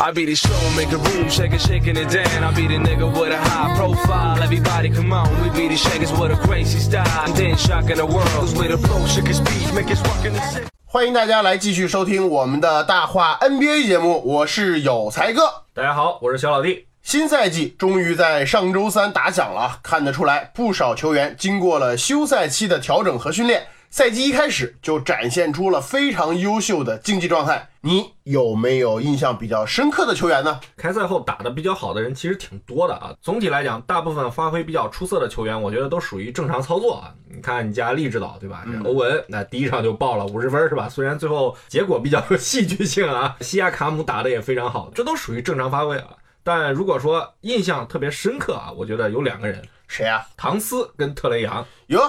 I be the show, make a room, shake it, shaking it down. I be the nigga with a high profile. Everybody come on, we be the shakers with a crazy style. And then shocking the world, cause we the flow, shake his speed, make his walk in the city. 欢迎大家来继续收听我们的大话 NBA 节目，我是有才哥。大家好，我是小老弟。新赛季终于在上周三打响了啊，看得出来，不少球员经过了休赛期的调整和训练，赛季一开始就展现出了非常优秀的竞技状态。你有没有印象比较深刻的球员呢？开赛后打得比较好的人其实挺多的啊。总体来讲，大部分发挥比较出色的球员，我觉得都属于正常操作啊。你看你家利指导对吧？这欧文那第一场就爆了五十分是吧？虽然最后结果比较有戏剧性啊，西亚卡姆打得也非常好，这都属于正常发挥啊。但如果说印象特别深刻啊，我觉得有两个人，谁啊？唐斯跟特雷杨。哟，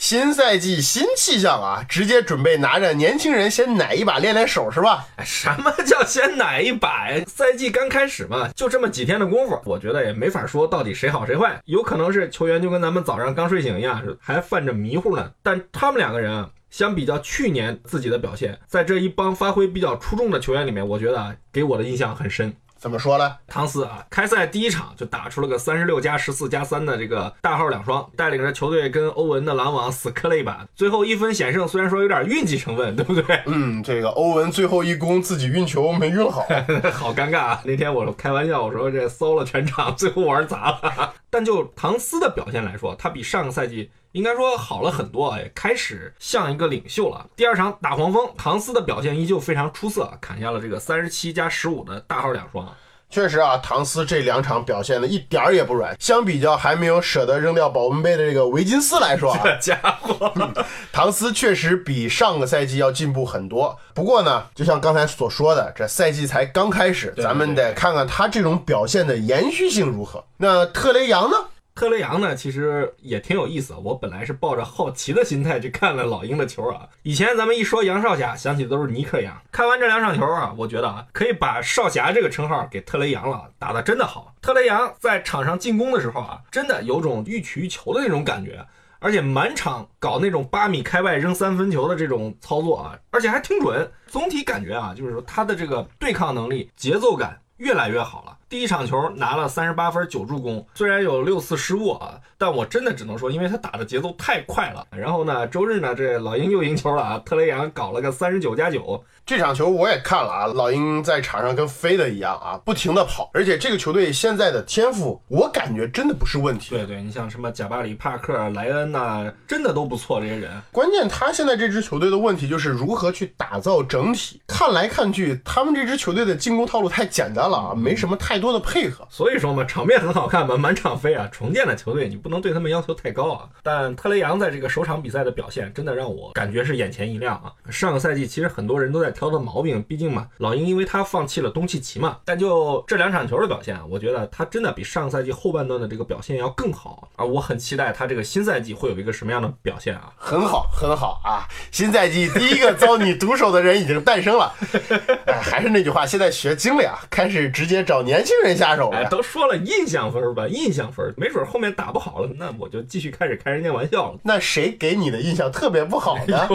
新赛季新气象啊，直接准备拿着年轻人先奶一把练练手是吧？什么叫先奶一把呀？赛季刚开始嘛，就这么几天的功夫，我觉得也没法说到底谁好谁坏，有可能是球员就跟咱们早上刚睡醒一样，还犯着迷糊呢。但他们两个人啊，相比较去年自己的表现，在这一帮发挥比较出众的球员里面，我觉得啊，给我的印象很深。怎么说呢？唐斯啊，开赛第一场就打出了个三十六加十四加三的这个大号两双，带领着球队跟欧文的篮网死磕了一把，最后一分险胜，虽然说有点运气成分，对不对？嗯，这个欧文最后一攻自己运球没运好，好尴尬啊！那天我开玩笑，我说这搜了全场，最后玩砸了。但就唐斯的表现来说，他比上个赛季应该说好了很多，也，开始像一个领袖了。第二场打黄蜂，唐斯的表现依旧非常出色，砍下了这个三十七加十五的大号两双。确实啊，唐斯这两场表现的一点儿也不软。相比较还没有舍得扔掉保温杯的这个维金斯来说啊，这家伙，唐斯确实比上个赛季要进步很多。不过呢，就像刚才所说的，这赛季才刚开始，对咱们得看看他这种表现的延续性如何。那特雷杨呢？特雷杨呢，其实也挺有意思。我本来是抱着好奇的心态去看了老鹰的球啊。以前咱们一说杨少侠，想起都是尼克杨。看完这两场球啊，我觉得啊，可以把少侠这个称号给特雷杨了，打得真的好。特雷杨在场上进攻的时候啊，真的有种欲取欲求的那种感觉，而且满场搞那种八米开外扔三分球的这种操作啊，而且还挺准。总体感觉啊，就是说他的这个对抗能力、节奏感越来越好了。第一场球拿了三十八分九助攻，虽然有六次失误啊，但我真的只能说，因为他打的节奏太快了。然后呢，周日呢，这老鹰又赢球了啊，特雷杨搞了个三十九加九，这场球我也看了啊，老鹰在场上跟飞的一样啊，不停的跑，而且这个球队现在的天赋，我感觉真的不是问题。对对，你像什么贾巴里、帕克、莱恩呐、真的都不错，这些人。关键他现在这支球队的问题就是如何去打造整体。看来看去，他们这支球队的进攻套路太简单了啊，没什么太多的配合。所以说嘛，场面很好看嘛，满场飞啊！重建的球队你不能对他们要求太高啊。但特雷杨在这个首场比赛的表现，真的让我感觉是眼前一亮啊。上个赛季其实很多人都在挑他毛病，毕竟嘛，老鹰因为他放弃了东契奇嘛。但就这两场球的表现啊，我觉得他真的比上个赛季后半段的这个表现要更好。啊我很期待他这个新赛季会有一个什么样的表现啊。很好，很好啊！新赛季第一个遭你毒手的人已经诞生了。哎，还是那句话，现在学精了呀，开始直接找年轻人下手哎，了。都说了印象分吧，印象分，没准后面打不好了，那我就继续开始开人家玩笑了。那谁给你的印象特别不好呢？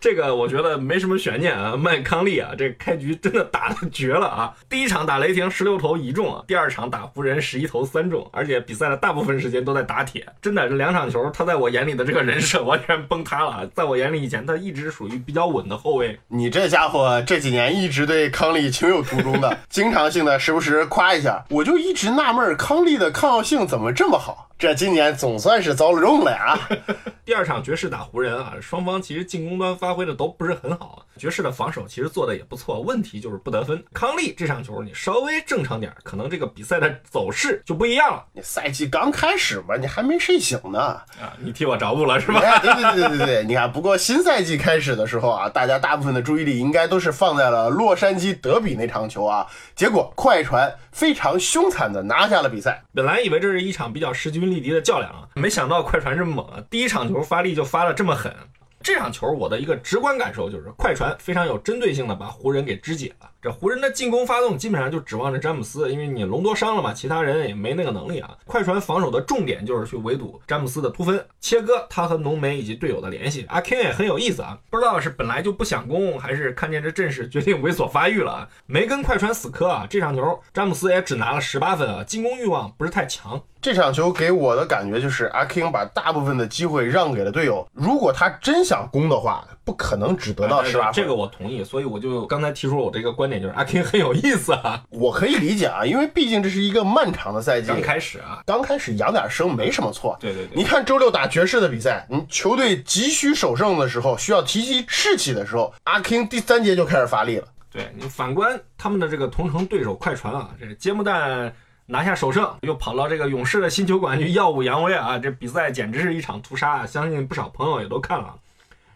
这个我觉得没什么悬念啊，麦康利啊，这开局真的打的绝了啊！第一场打雷霆十六投一中啊，第二场打湖人十一投三中，而且比赛的大部分时间都在打铁，真的这两场球他在我眼里的这个人设完全崩塌了啊。在我眼里以前他一直属于比较稳的后卫，你这家伙这几年一直对康利情有独钟的，经常性的时不时夸一下，我就一直纳闷康利的抗药性怎么这么好。这今年总算是遭了重了呀！第二场爵士打湖人啊，双方其实进攻端发挥的都不是很好，爵士的防守其实做的也不错，问题就是不得分。康利这场球你稍微正常点，可能这个比赛的走势就不一样了你赛季刚开始嘛，你还没睡醒呢。啊！你替我着补了是吧？哎，对对对对对对，你看，不过新赛季开始的时候啊，大家大部分的注意力应该都是放在了洛杉矶德比那场球啊。结果果快船非常凶残的拿下了比赛。本来以为这是一场比较势均力敌的较量啊，没想到快船这么猛啊！第一场球发力就发的这么狠。这场球我的一个直观感受就是，快船非常有针对性的把湖人给肢解了。这湖人的进攻发动基本上就指望着詹姆斯，因为你隆多伤了嘛，其他人也没那个能力啊。快船防守的重点就是去围堵詹姆斯的突分，切割他和浓眉以及队友的联系。阿 King 也很有意思啊，不知道是本来就不想攻，还是看见这阵势决定猥琐发育了啊，没跟快船死磕啊。这场球詹姆斯也只拿了十八分啊，进攻欲望不是太强。这场球给我的感觉就是阿 King 把大部分的机会让给了队友。如果他真想攻的话，不可能只得到十八分。这个我同意，所以我就刚才提出我这个观点，就是阿 King 很有意思啊。我可以理解啊，因为毕竟这是一个漫长的赛季，刚开始啊，刚开始养点生没什么错。对对对，你看周六打爵士的比赛，你球队急需首胜的时候，需要提起士气的时候，阿 King 第三节就开始发力了。对你反观他们的这个同城对手快船啊，这揭幕弹。拿下首胜，又跑到这个勇士的新球馆去耀武扬威啊！这比赛简直是一场屠杀啊，相信不少朋友也都看了。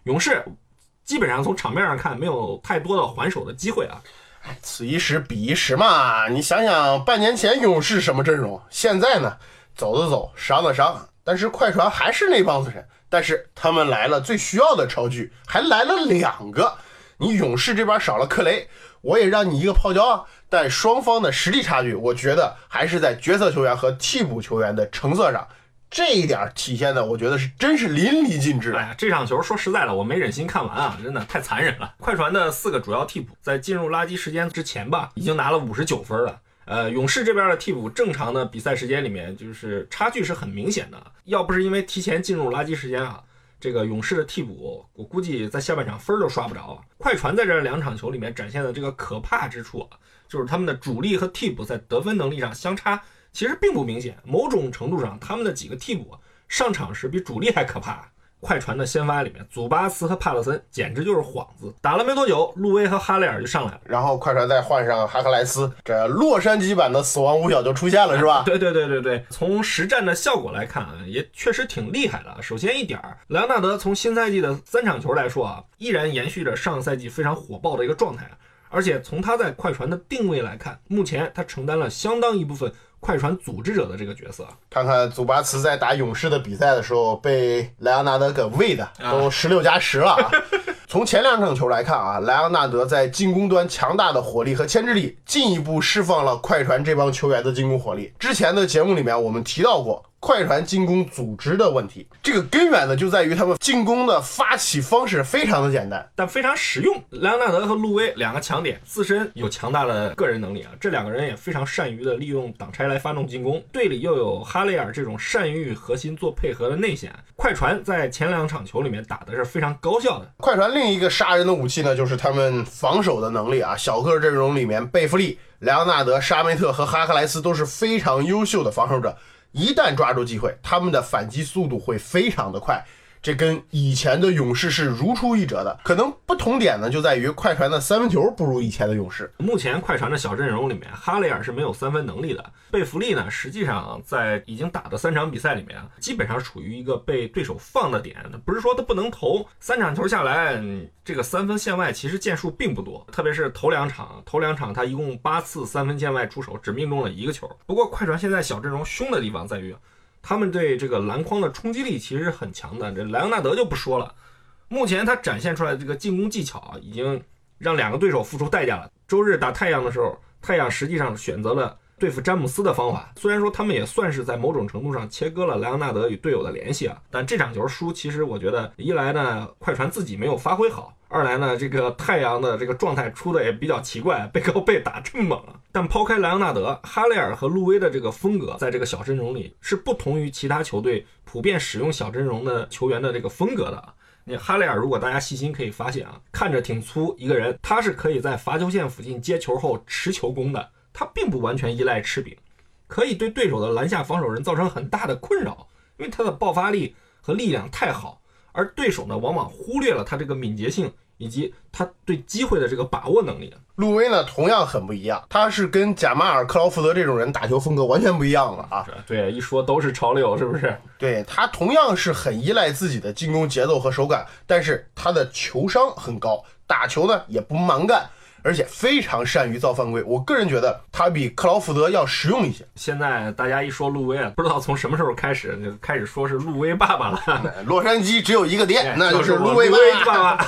勇士基本上从场面上看没有太多的还手的机会啊。此一时彼一时嘛，你想想半年前勇士什么阵容，现在呢走的走，伤的伤，但是快船还是那帮子人，但是他们来了最需要的超巨，还来了两个。你勇士这边少了克雷，我也让你一个泡椒啊。但双方的实力差距，我觉得还是在角色球员和替补球员的成色上，这一点体现的，我觉得是真是淋漓尽致。哎呀，这场球说实在的，我没忍心看完啊，真的太残忍了。快船的四个主要替补在进入垃圾时间之前吧，已经拿了五十九分了。呃，勇士这边的替补正常的比赛时间里面，就是差距是很明显的。要不是因为提前进入垃圾时间啊。这个勇士的替补，我估计在下半场分都刷不着。快船在这两场球里面展现的这个可怕之处，就是他们的主力和替补在得分能力上相差其实并不明显。某种程度上，他们的几个替补上场时比主力还可怕。快船的先发里面，祖巴茨和帕特森简直就是幌子。打了没多久，路威和哈雷尔就上来了，然后快船再换上哈克莱斯，这洛杉矶版的死亡五小就出现了，是吧？对对对对对，从实战的效果来看啊，也确实挺厉害的。首先一点，莱昂纳德从新赛季的三场球来说啊，依然延续着上赛季非常火爆的一个状态，而且从他在快船的定位来看，目前他承担了相当一部分。快船组织者的这个角色，看看祖巴茨在打勇士的比赛的时候被莱昂纳德给喂的都十六加十了啊！从前两场球来看啊，莱昂纳德在进攻端强大的火力和牵制力，进一步释放了快船这帮球员的进攻火力。之前的节目里面我们提到过。快船进攻组织的问题，这个根源呢就在于他们进攻的发起方式非常的简单，但非常实用。莱昂纳德和路威两个强点，自身有强大的个人能力啊，这两个人也非常善于的利用挡拆来发动进攻。队里又有哈雷尔这种善于与核心做配合的内线，快船在前两场球里面打的是非常高效的。快船另一个杀人的武器呢，就是他们防守的能力啊，小个阵容里面，贝弗利、莱昂纳德、沙梅特和哈克莱斯都是非常优秀的防守者。一旦抓住机会，他们的反击速度会非常的快。这跟以前的勇士是如出一辙的，可能不同点呢，就在于快船的三分球不如以前的勇士。目前快船的小阵容里面，哈雷尔是没有三分能力的。贝弗利呢，实际上在已经打的三场比赛里面啊，基本上处于一个被对手放的点。不是说他不能投，三场球下来，这个三分线外其实件数并不多。特别是头两场，头两场他一共八次三分线外出手，只命中了一个球。不过快船现在小阵容凶的地方在于。他们对这个篮筐的冲击力其实很强的，这莱昂纳德就不说了。目前他展现出来的这个进攻技巧啊，已经让两个对手付出代价了。周日打太阳的时候，太阳实际上选择了对付詹姆斯的方法，虽然说他们也算是在某种程度上切割了莱昂纳德与队友的联系啊，但这场球输，其实我觉得一来呢，快船自己没有发挥好。二来呢，这个太阳的这个状态出的也比较奇怪，背靠背打这么猛。但抛开莱昂纳德、哈雷尔和路威的这个风格，在这个小阵容里是不同于其他球队普遍使用小阵容的球员的这个风格的。你哈雷尔，如果大家细心可以发现啊，看着挺粗一个人，他是可以在罚球线附近接球后持球攻的，他并不完全依赖吃饼，可以对对手的篮下防守人造成很大的困扰，因为他的爆发力和力量太好。而对手呢，往往忽略了他这个敏捷性以及他对机会的这个把握能力。路威呢，同样很不一样，他是跟贾马尔·克劳福德这种人打球风格完全不一样了啊！对，一说都是潮流，是不是？对他同样是很依赖自己的进攻节奏和手感，但是他的球商很高，打球呢也不蛮干。而且非常善于造犯规。我个人觉得他比克劳福德要实用一些。现在大家一说路威啊，不知道从什么时候开始就开始说是路威爸爸了。洛杉矶只有一个店，那就是路威爸爸。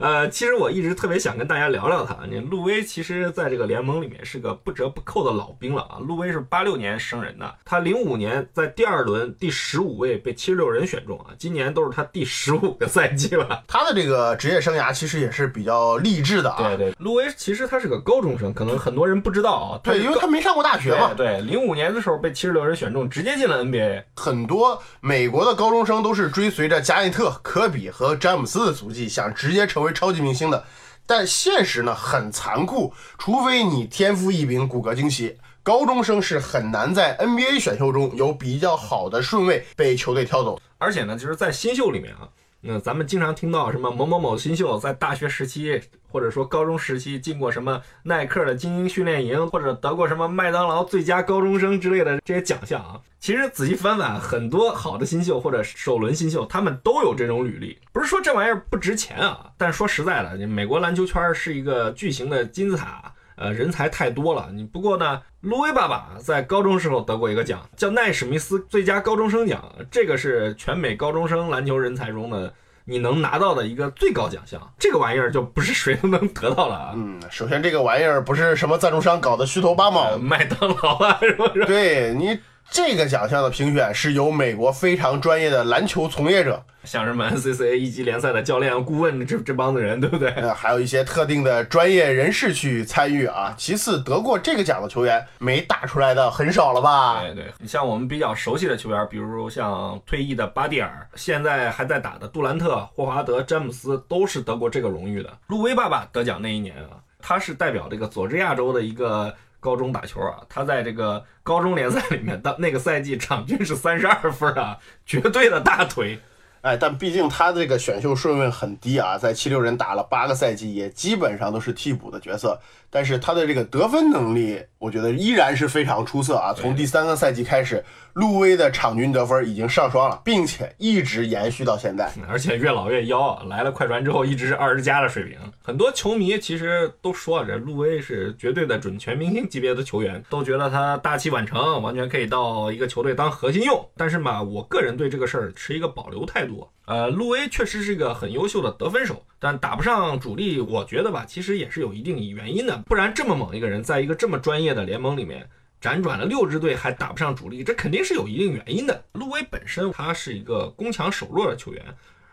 呃，其实我一直特别想跟大家聊聊他。你路威其实在这个联盟里面是个不折不扣的老兵了啊。路威是八六年生人的，他零五年在第二轮第十五位被七十六人选中啊，今年都是他第十五个赛季了。他的这个职业生涯其实也是比较励志的啊。对对，路威其实他是个高中生，可能很多人不知道啊。对，因为他没上过大学嘛。对，零五年的时候被七十六人选中，直接进了 NBA。很多美国的高中生都是追随着加内特、科比和詹姆斯的足迹，想直接成为超级明星的。但现实呢很残酷，除非你天赋异禀、骨骼惊奇，高中生是很难在 NBA 选秀中有比较好的顺位被球队挑走。而且呢，就是在新秀里面啊。那咱们经常听到什么某某某新秀在大学时期或者说高中时期进过什么耐克的精英训练营，或者得过什么麦当劳最佳高中生之类的这些奖项啊。其实仔细翻翻，很多好的新秀或者首轮新秀，他们都有这种履历。不是说这玩意儿不值钱啊，但说实在的，美国篮球圈是一个巨型的金字塔。呃，人才太多了。你不过呢，路威爸爸在高中时候得过一个奖，叫奈史密斯最佳高中生奖。这个是全美高中生篮球人才中的你能拿到的一个最高奖项。这个玩意儿就不是谁都能得到了啊。嗯，首先这个玩意儿不是什么赞助商搞的虚头巴脑，麦当劳啊，是不是？对你。这个奖项的评选是由美国非常专业的篮球从业者，像什么 NCAA 一级联赛的教练、顾问这这帮子人，对不对？还有一些特定的专业人士去参与啊。其次，得过这个奖的球员没打出来的很少了吧？对对，你像我们比较熟悉的球员，比如像退役的巴蒂尔，现在还在打的杜兰特、霍华德、詹姆斯，都是得过这个荣誉的。路威爸爸得奖那一年啊，他是代表这个佐治亚州的一个。高中打球啊，他在这个高中联赛里面，当那个赛季场均是三十二分啊，绝对的大腿。哎，但毕竟他这个选秀顺位很低啊，在七六人打了八个赛季，也基本上都是替补的角色。但是他的这个得分能力，我觉得依然是非常出色啊。从第三个赛季开始，路威的场均得分已经上双了，并且一直延续到现在。而且越老越妖啊！来了快船之后，一直是二十加的水平。很多球迷其实都说这路威是绝对的准全明星级别的球员，都觉得他大器晚成，完全可以到一个球队当核心用。但是嘛，我个人对这个事儿持一个保留态度。呃，路威确实是一个很优秀的得分手，但打不上主力，我觉得吧，其实也是有一定原因的。不然这么猛一个人，在一个这么专业的联盟里面辗转了六支队，还打不上主力，这肯定是有一定原因的。路威本身他是一个攻强守弱的球员，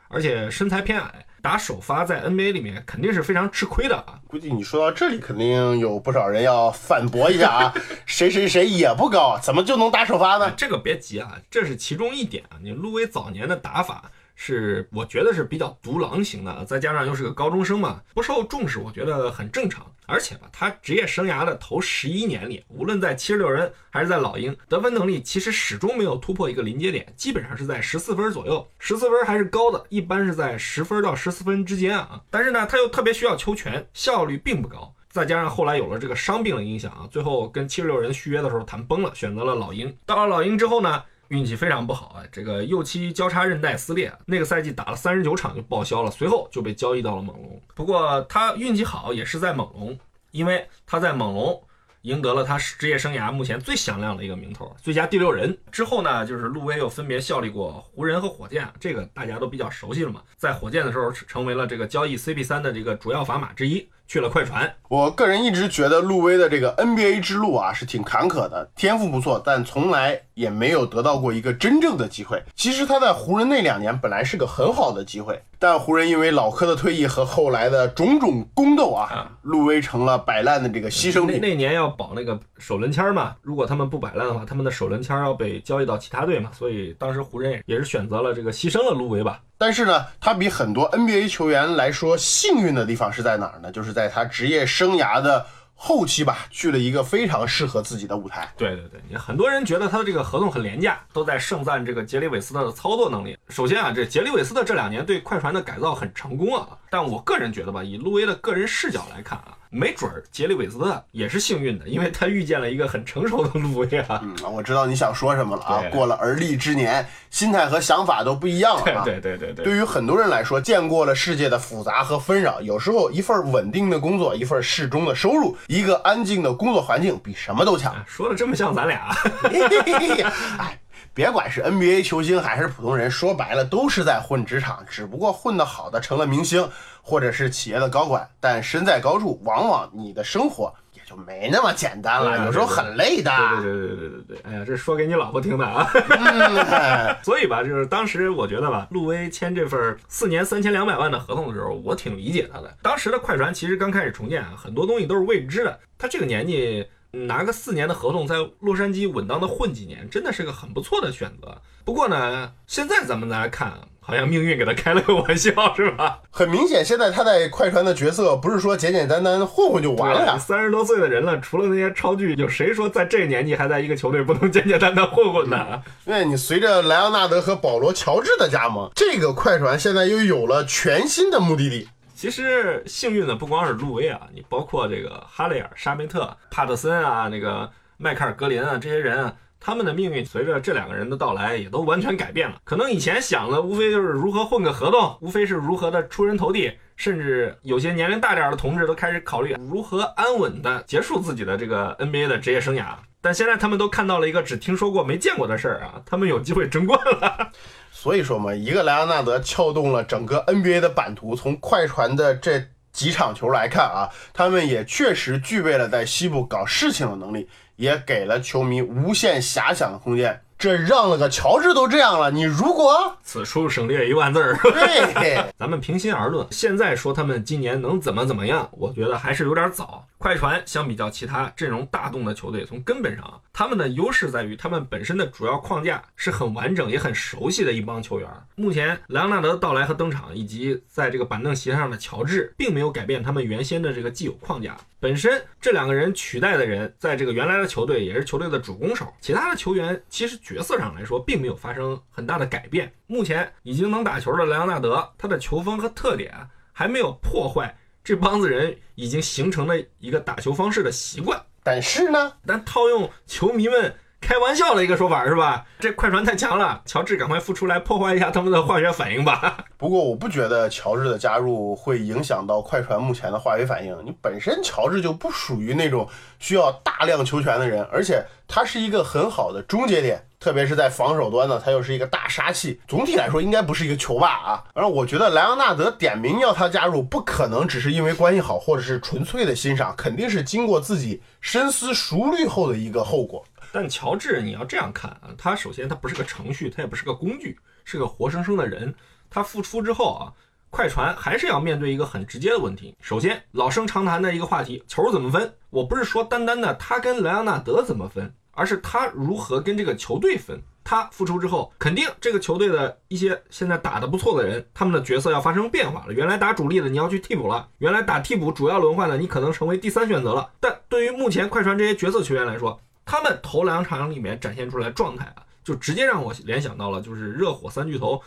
而且身材偏矮，打首发在 NBA 里面肯定是非常吃亏的啊。估计你说到这里，肯定有不少人要反驳一下啊，谁谁谁也不高，怎么就能打首发呢？这个别急啊，这是其中一点啊。你路威早年的打法。是，我觉得是比较独狼型的，再加上又是个高中生嘛，不受重视，我觉得很正常。而且吧，他职业生涯的头十一年里，无论在七十六人还是在老鹰，得分能力其实始终没有突破一个临界点，基本上是在十四分左右，十四分还是高的，一般是在十分到十四分之间啊。但是呢，他又特别需要球权，效率并不高，再加上后来有了这个伤病的影响啊，最后跟七十六人续约的时候谈崩了，选择了老鹰。到了老鹰之后呢？运气非常不好啊！这个右膝交叉韧带撕裂，那个赛季打了三十九场就报销了，随后就被交易到了猛龙。不过他运气好也是在猛龙，因为他在猛龙赢得了他职业生涯目前最响亮的一个名头——最佳第六人。之后呢，就是路威又分别效力过湖人和火箭，这个大家都比较熟悉了嘛。在火箭的时候成为了这个交易 CP 三的这个主要砝码之一。去了快船，我个人一直觉得路威的这个 NBA 之路啊是挺坎坷的，天赋不错，但从来也没有得到过一个真正的机会。其实他在湖人那两年本来是个很好的机会，但湖人因为老科的退役和后来的种种宫斗啊，路威成了摆烂的这个牺牲品。那年要保那个首轮签嘛，如果他们不摆烂的话，他们的首轮签要被交易到其他队嘛，所以当时湖人也是选择了这个牺牲了路威吧。但是呢，他比很多 NBA 球员来说幸运的地方是在哪儿呢？就是在他职业生涯的后期吧，去了一个非常适合自己的舞台。对对对，很多人觉得他的这个合同很廉价，都在盛赞这个杰里韦斯特的操作能力。首先啊，这杰里韦斯特这两年对快船的改造很成功啊。但我个人觉得吧，以路威的个人视角来看啊，没准儿杰里韦斯特也是幸运的，因为他遇见了一个很成熟的路威啊。嗯，我知道你想说什么了啊！过了而立之年，心态和想法都不一样了啊。对对对对对于很多人来说，见过了世界的复杂和纷扰，有时候一份稳定的工作，一份适中的收入，一个安静的工作环境，比什么都强。说的这么像咱俩，哎，别管是 NBA 球星还是普通人，说白了都是在混职场，只不过混得好的成了明星，或者是企业的高管。但身在高处，往往你的生活也就没那么简单了，啊有时候很累的。对对对对对对对，哎呀，这说给你老婆听的啊。所以吧，就是当时我觉得吧，路威签这份四年三千两百万的合同的时候，我挺理解他的。当时的快船其实刚开始重建啊，很多东西都是未知的。他这个年纪拿个四年的合同，在洛杉矶稳当的混几年，真的是个很不错的选择。不过呢，现在咱们来看啊，好像命运给他开了个玩笑，是吧？很明显，现在他在快船的角色不是说简简单单混混就完了呀。三十多岁的人了，除了那些超巨，有谁说在这个年纪还在一个球队不能简简单单混混呢？因为你随着莱昂纳德和保罗·乔治的加盟，这个快船现在又有了全新的目的地。其实幸运的不光是路威啊，你包括这个哈雷尔、沙梅特、帕特森啊，那个迈克尔·格林啊，这些人啊，他们的命运随着这两个人的到来也都完全改变了。可能以前想的无非就是如何混个合同，无非是如何的出人头地，甚至有些年龄大点的同志都开始考虑如何安稳的结束自己的这个 NBA 的职业生涯。但现在他们都看到了一个只听说过没见过的事儿啊，他们有机会争冠了。所以说嘛，一个莱昂纳德撬动了整个 NBA 的版图。从快船的这几场球来看啊，他们也确实具备了在西部搞事情的能力，也给了球迷无限遐想的空间。这让了个乔治都这样了，你如果此处省略一万字儿。对，咱们平心而论，现在说他们今年能怎么怎么样，我觉得还是有点早。快船相比较其他阵容大动的球队，从根本上，他们的优势在于他们本身的主要框架是很完整也很熟悉的一帮球员。目前莱昂纳德的到来和登场，以及在这个板凳席上的乔治，并没有改变他们原先的这个既有框架。本身这两个人取代的人，在这个原来的球队也是球队的主攻手，其他的球员其实角色上来说，并没有发生很大的改变。目前已经能打球的莱昂纳德，他的球风和特点还没有破坏这帮子人已经形成了一个打球方式的习惯。但是呢，咱套用球迷们开玩笑的一个说法是吧？这快船太强了，乔治赶快复出来破坏一下他们的化学反应吧。不过我不觉得乔治的加入会影响到快船目前的化学反应。你本身乔治就不属于那种需要大量球权的人，而且他是一个很好的终结点，特别是在防守端呢，他又是一个大杀器。总体来说，应该不是一个球霸啊。而我觉得莱昂纳德点名要他加入，不可能只是因为关系好，或者是纯粹的欣赏，肯定是经过自己深思熟虑后的一个后果。但乔治，你要这样看啊，他首先他不是个程序，他也不是个工具，是个活生生的人。他复出之后啊，快船还是要面对一个很直接的问题。首先，老生常谈的一个话题，球怎么分？我不是说单单的他跟莱昂纳德怎么分，而是他如何跟这个球队分。他复出之后，肯定这个球队的一些现在打得不错的人，他们的角色要发生变化了。原来打主力的你要去替补了，原来打替补主要轮换的你可能成为第三选择了。但对于目前快船这些角色球员来说，他们头两场里面展现出来状态啊，就直接让我联想到了就是热火三巨头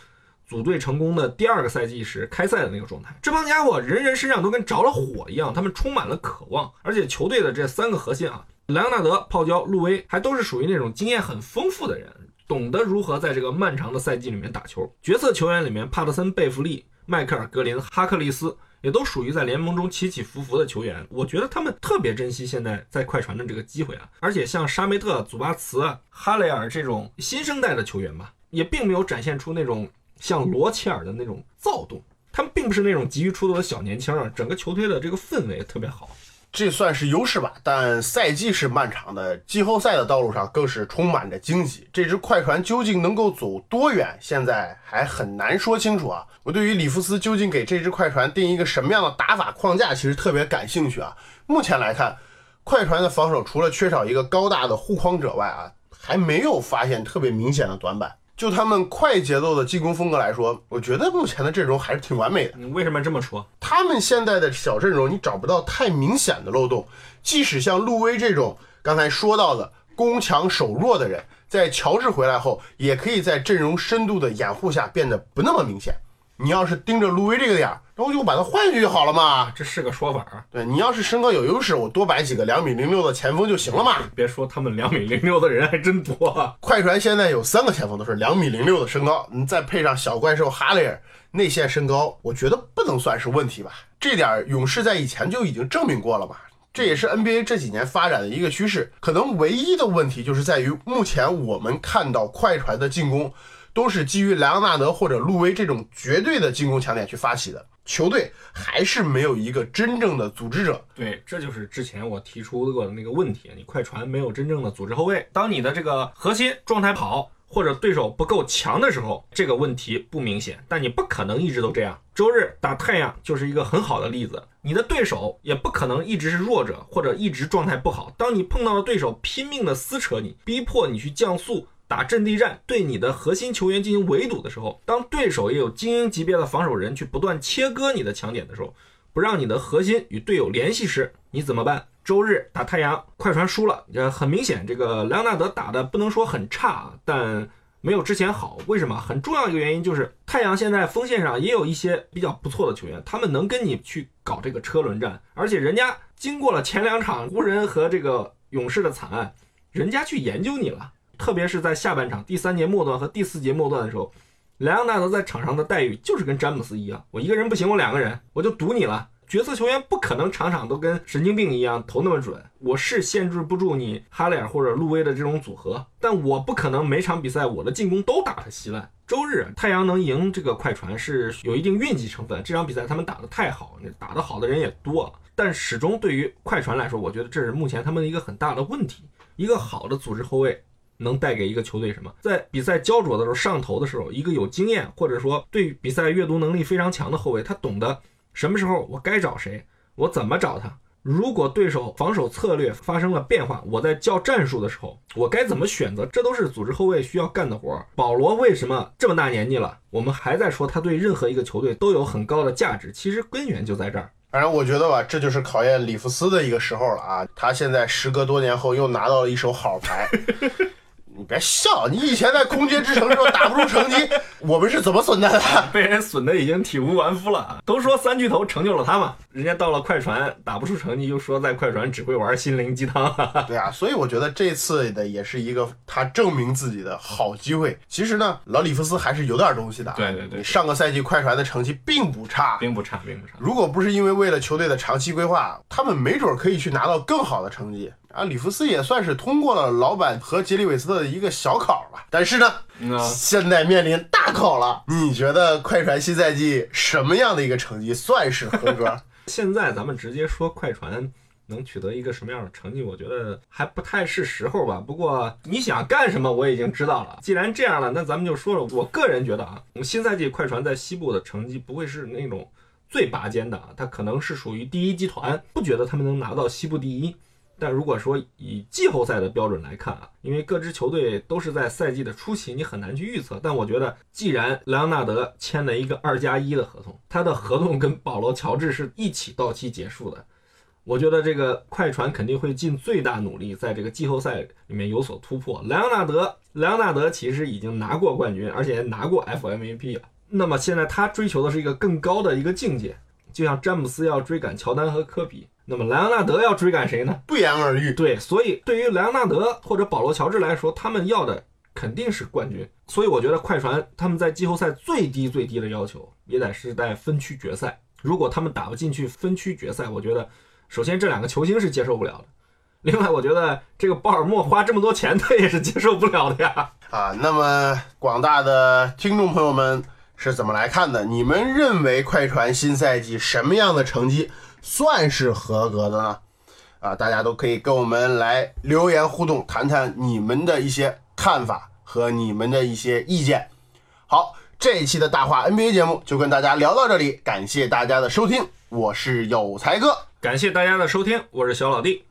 组队成功的第二个赛季时开赛的那个状态。这帮家伙人人身上都跟着了火一样，他们充满了渴望，而且球队的这三个核心啊，莱昂纳德、泡椒、路威还都是属于那种经验很丰富的人，懂得如何在这个漫长的赛季里面打球。角色球员里面，帕特森、贝弗利、迈克尔·格林、哈克利斯。也都属于在联盟中起起伏伏的球员，我觉得他们特别珍惜现在在快船的这个机会啊，而且像沙梅特、祖巴茨、哈雷尔这种新生代的球员吧，也并没有展现出那种像罗切尔的那种躁动，他们并不是那种急于出头的小年轻啊，整个球队的这个氛围特别好。这算是优势吧，但赛季是漫长的，季后赛的道路上更是充满着荆棘。这支快船究竟能够走多远，现在还很难说清楚啊。我对于里弗斯究竟给这支快船定一个什么样的打法框架，其实特别感兴趣啊。目前来看，快船的防守除了缺少一个高大的护框者外啊，还没有发现特别明显的短板。就他们快节奏的进攻风格来说，我觉得目前的阵容还是挺完美的。你为什么这么说？他们现在的小阵容，你找不到太明显的漏洞。即使像路威这种刚才说到的攻强守弱的人，在乔治回来后，也可以在阵容深度的掩护下变得不那么明显。你要是盯着路威这个点儿，那我就把他换下去就好了嘛。这是个说法啊。对你要是身高有优势，我多摆几个两米零六的前锋就行了嘛。别说他们两米零六的人还真多啊。快船现在有三个前锋都是两米零六的身高，你再配上小怪兽哈雷尔，内线身高，我觉得不能算是问题吧。这点勇士在以前就已经证明过了嘛。这也是 NBA 这几年发展的一个趋势。可能唯一的问题就是在于，目前我们看到快船的进攻都是基于莱昂纳德或者路威这种绝对的进攻强点去发起的，球队还是没有一个真正的组织者。对，这就是之前我提出过的那个问题，你快船没有真正的组织后卫。当你的这个核心状态好。或者对手不够强的时候，这个问题不明显，但你不可能一直都这样。周日打太阳就是一个很好的例子，你的对手也不可能一直是弱者或者一直状态不好。当你碰到的对手拼命的撕扯你，逼迫你去降速、打阵地战，对你的核心球员进行围堵的时候，当对手也有精英级别的防守人去不断切割你的强点的时候，不让你的核心与队友联系时，你怎么办？周日打太阳，快船输了。呃，很明显，这个莱昂纳德打的不能说很差，但没有之前好。为什么？很重要一个原因就是太阳现在锋线上也有一些比较不错的球员，他们能跟你去搞这个车轮战。而且人家经过了前两场湖人和这个勇士的惨案，人家去研究你了。特别是在下半场第三节末段和第四节末段的时候，莱昂纳德在场上的待遇就是跟詹姆斯一样，我一个人不行，我两个人，我就赌你了。角色球员不可能场场都跟神经病一样投那么准。我是限制不住你哈雷尔或者路威的这种组合，但我不可能每场比赛我的进攻都打得稀烂。周日太阳能赢这个快船是有一定运气成分。这场比赛他们打得太好，打得好的人也多，但始终对于快船来说，我觉得这是目前他们的一个很大的问题。一个好的组织后卫能带给一个球队什么？在比赛焦灼的时候上头的时候，一个有经验或者说对比赛阅读能力非常强的后卫，他懂得。什么时候我该找谁？我怎么找他？如果对手防守策略发生了变化，我在叫战术的时候，我该怎么选择？这都是组织后卫需要干的活儿。保罗为什么这么大年纪了，我们还在说他对任何一个球队都有很高的价值？其实根源就在这儿。反正我觉得吧，这就是考验里弗斯的一个时候了啊！他现在时隔多年后又拿到了一手好牌。你别笑，你以前在空间之城时候打不出成绩，我们是怎么损的？被人损的已经体无完肤了。都说三巨头成就了他嘛，人家到了快船打不出成绩，又说在快船只会玩心灵鸡汤。对啊，所以我觉得这次的也是一个他证明自己的好机会。其实呢，老里弗斯还是有点东西的。对对对，上个赛季快船的成绩并不差，并不差，并不差。如果不是因为为了球队的长期规划，他们没准可以去拿到更好的成绩。啊，里弗斯也算是通过了老板和杰里韦斯特的一个小考吧。但是呢，现在面临大考了。你觉得快船新赛季什么样的一个成绩算是合格？现在咱们直接说快船能取得一个什么样的成绩，我觉得还不太是时候吧。不过你想干什么，我已经知道了。既然这样了，那咱们就说说。我个人觉得啊，我们新赛季快船在西部的成绩不会是那种最拔尖的啊，它可能是属于第一集团，不觉得他们能拿到西部第一。但如果说以季后赛的标准来看啊，因为各支球队都是在赛季的初期，你很难去预测。但我觉得，既然莱昂纳德签了一个二加一的合同，他的合同跟保罗乔治是一起到期结束的，我觉得这个快船肯定会尽最大努力在这个季后赛里面有所突破。莱昂纳德，莱昂纳德其实已经拿过冠军，而且拿过 FMVP 了。那么现在他追求的是一个更高的一个境界，就像詹姆斯要追赶乔丹和科比。那么莱昂纳德要追赶谁呢？不言而喻。对，所以对于莱昂纳德或者保罗乔治来说，他们要的肯定是冠军。所以我觉得快船他们在季后赛最低最低的要求也得是在分区决赛。如果他们打不进去分区决赛，我觉得首先这两个球星是接受不了的。另外，我觉得这个鲍尔默花这么多钱，他也是接受不了的呀。啊，那么广大的听众朋友们是怎么来看的？你们认为快船新赛季什么样的成绩？算是合格的呢，啊，大家都可以跟我们来留言互动，谈谈你们的一些看法和你们的一些意见。好，这一期的大话 NBA 节目就跟大家聊到这里，感谢大家的收听，我是有才哥，感谢大家的收听，我是小老弟。